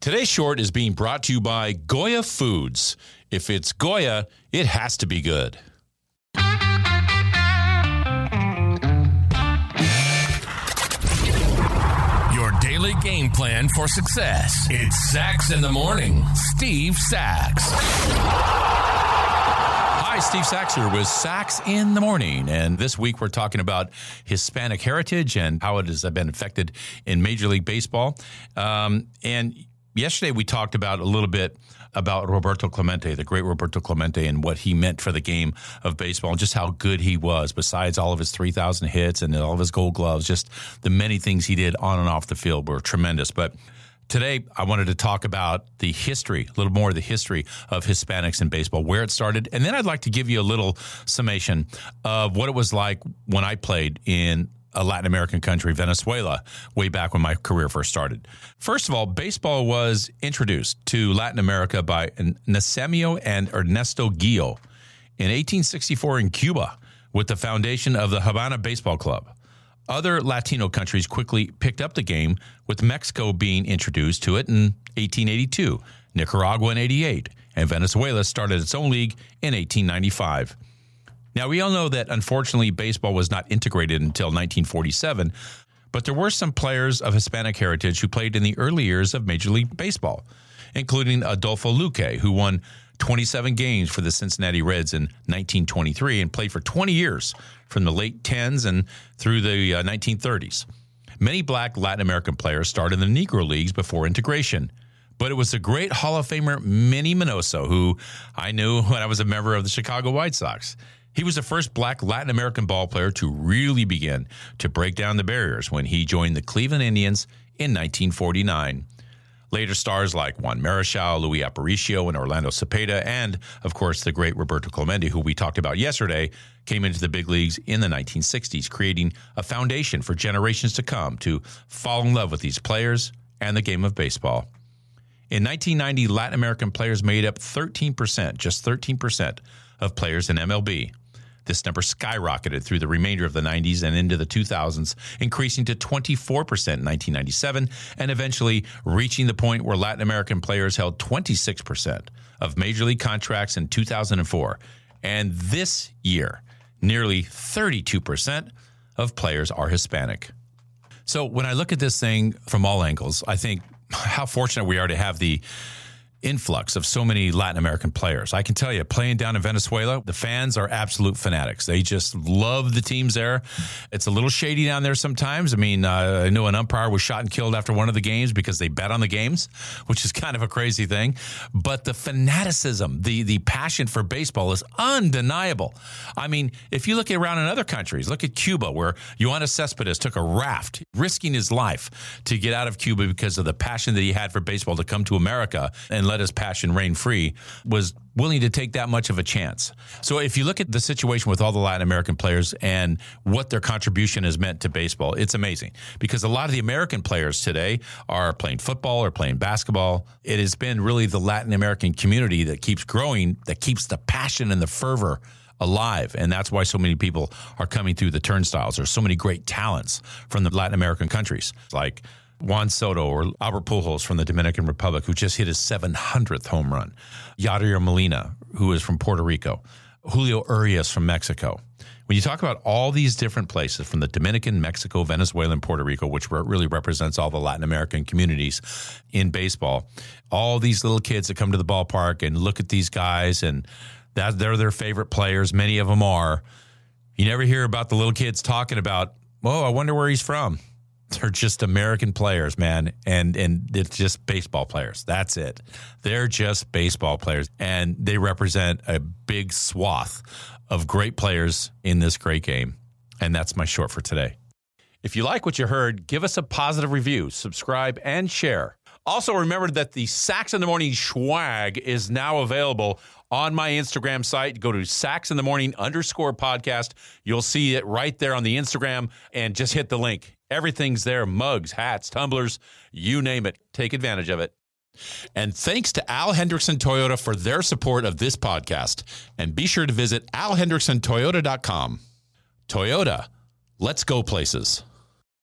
Today's short is being brought to you by Goya Foods. If it's Goya, it has to be good. Your daily game plan for success. It's Sax in the Morning. Steve Sax. Hi, Steve Sax here with Sax in the Morning. And this week we're talking about Hispanic heritage and how it has been affected in Major League Baseball. Um, and yesterday we talked about a little bit about Roberto Clemente, the great Roberto Clemente, and what he meant for the game of baseball and just how good he was, besides all of his 3,000 hits and all of his gold gloves. Just the many things he did on and off the field were tremendous. But Today, I wanted to talk about the history, a little more of the history of Hispanics in baseball, where it started. And then I'd like to give you a little summation of what it was like when I played in a Latin American country, Venezuela, way back when my career first started. First of all, baseball was introduced to Latin America by Nasemio and Ernesto Gil in 1864 in Cuba with the foundation of the Havana Baseball Club. Other Latino countries quickly picked up the game, with Mexico being introduced to it in 1882, Nicaragua in 88, and Venezuela started its own league in 1895. Now, we all know that unfortunately baseball was not integrated until 1947, but there were some players of Hispanic heritage who played in the early years of Major League Baseball, including Adolfo Luque, who won 27 games for the Cincinnati Reds in 1923 and played for 20 years from the late 10s and through the uh, 1930s. Many black Latin American players started in the Negro Leagues before integration. But it was the great Hall of Famer Minnie Minoso, who I knew when I was a member of the Chicago White Sox. He was the first black Latin American ball player to really begin to break down the barriers when he joined the Cleveland Indians in 1949. Later stars like Juan Marichal, Luis Aparicio, and Orlando Cepeda, and of course the great Roberto Clemente, who we talked about yesterday, came into the big leagues in the 1960s, creating a foundation for generations to come to fall in love with these players and the game of baseball. In 1990, Latin American players made up 13%, just 13% of players in MLB. This number skyrocketed through the remainder of the 90s and into the 2000s, increasing to 24% in 1997 and eventually reaching the point where Latin American players held 26% of major league contracts in 2004. And this year, nearly 32% of players are Hispanic. So when I look at this thing from all angles, I think how fortunate we are to have the influx of so many Latin American players. I can tell you, playing down in Venezuela, the fans are absolute fanatics. They just love the teams there. It's a little shady down there sometimes. I mean, uh, I know an umpire was shot and killed after one of the games because they bet on the games, which is kind of a crazy thing. But the fanaticism, the the passion for baseball is undeniable. I mean, if you look around in other countries, look at Cuba, where Yoenis Cespedes took a raft, risking his life to get out of Cuba because of the passion that he had for baseball to come to America and let his passion reign free, was willing to take that much of a chance. So if you look at the situation with all the Latin American players and what their contribution has meant to baseball, it's amazing because a lot of the American players today are playing football or playing basketball. It has been really the Latin American community that keeps growing, that keeps the passion and the fervor alive. And that's why so many people are coming through the turnstiles. There's so many great talents from the Latin American countries like Juan Soto or Albert Pujols from the Dominican Republic, who just hit his 700th home run. Yadier Molina, who is from Puerto Rico. Julio Urias from Mexico. When you talk about all these different places from the Dominican, Mexico, Venezuela, and Puerto Rico, which really represents all the Latin American communities in baseball, all these little kids that come to the ballpark and look at these guys and that they're their favorite players. Many of them are. You never hear about the little kids talking about, oh, I wonder where he's from. They're just American players, man, and and it's just baseball players. That's it. They're just baseball players, and they represent a big swath of great players in this great game. And that's my short for today. If you like what you heard, give us a positive review, subscribe, and share. Also, remember that the Sax in the Morning swag is now available on my Instagram site. Go to Sax in the Morning underscore podcast. You'll see it right there on the Instagram and just hit the link. Everything's there mugs, hats, tumblers, you name it. Take advantage of it. And thanks to Al Hendrickson Toyota for their support of this podcast. And be sure to visit alhendricksontoyota.com. Toyota, let's go places.